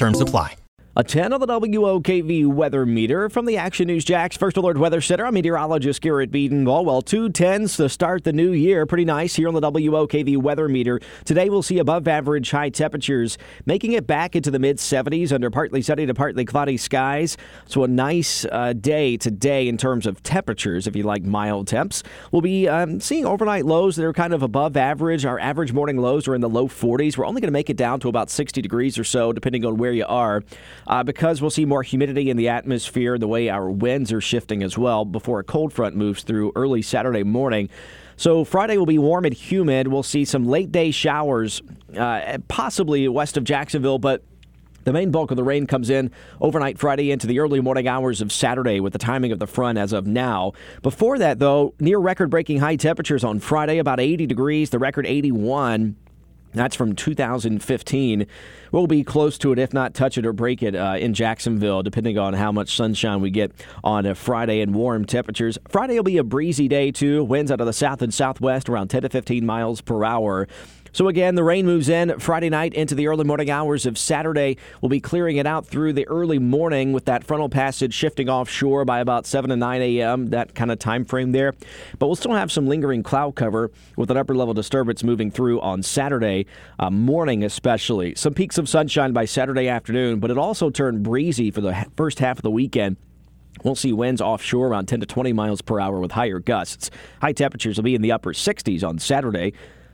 Terms apply. A 10 on the WOKV weather meter from the Action News Jax First Alert Weather Center. I'm meteorologist Garrett Beaton. Well, two tens to start the new year. Pretty nice here on the WOKV weather meter. Today we'll see above average high temperatures, making it back into the mid 70s under partly sunny to partly cloudy skies. So a nice uh, day today in terms of temperatures, if you like mild temps. We'll be um, seeing overnight lows that are kind of above average. Our average morning lows are in the low 40s. We're only going to make it down to about 60 degrees or so, depending on where you are uh, because we'll see more humidity in the atmosphere, the way our winds are shifting as well before a cold front moves through early Saturday morning. So Friday will be warm and humid. We'll see some late day showers, uh, possibly west of Jacksonville, but the main bulk of the rain comes in overnight Friday into the early morning hours of Saturday with the timing of the front as of now. Before that, though, near record breaking high temperatures on Friday, about 80 degrees, the record 81. That's from 2015. We'll be close to it, if not touch it or break it, uh, in Jacksonville, depending on how much sunshine we get on a Friday and warm temperatures. Friday will be a breezy day, too. Winds out of the south and southwest around 10 to 15 miles per hour. So again, the rain moves in Friday night into the early morning hours of Saturday. We'll be clearing it out through the early morning with that frontal passage shifting offshore by about 7 to 9 a.m., that kind of time frame there. But we'll still have some lingering cloud cover with an upper level disturbance moving through on Saturday uh, morning, especially. Some peaks of sunshine by Saturday afternoon, but it also turned breezy for the first half of the weekend. We'll see winds offshore around 10 to 20 miles per hour with higher gusts. High temperatures will be in the upper 60s on Saturday.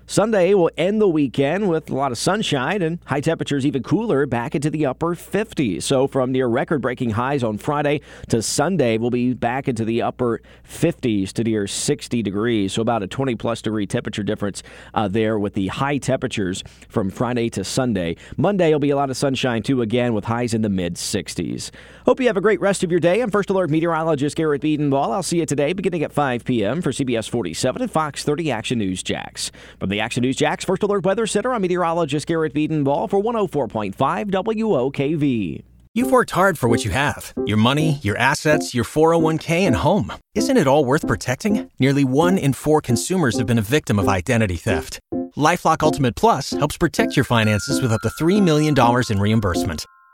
Sunday will end the weekend with a lot of sunshine and high temperatures even cooler back into the upper 50s. So from near record breaking highs on Friday to Sunday, we'll be back into the upper 50s to near 60 degrees. So about a 20 plus degree temperature difference uh, there with the high temperatures from Friday to Sunday. Monday will be a lot of sunshine too again with highs in the mid 60s. Hope you have a great rest of your day. I'm First Alert meteorologist Garrett Bedenbaugh. I'll see you today beginning at 5 p.m. for CBS 47 and Fox 30 Action News Jax. From the Action News Jax First Alert Weather Center, I'm meteorologist Garrett Bedenbaugh for 104.5 WOKV. You've worked hard for what you have your money, your assets, your 401k, and home. Isn't it all worth protecting? Nearly one in four consumers have been a victim of identity theft. LifeLock Ultimate Plus helps protect your finances with up to $3 million in reimbursement.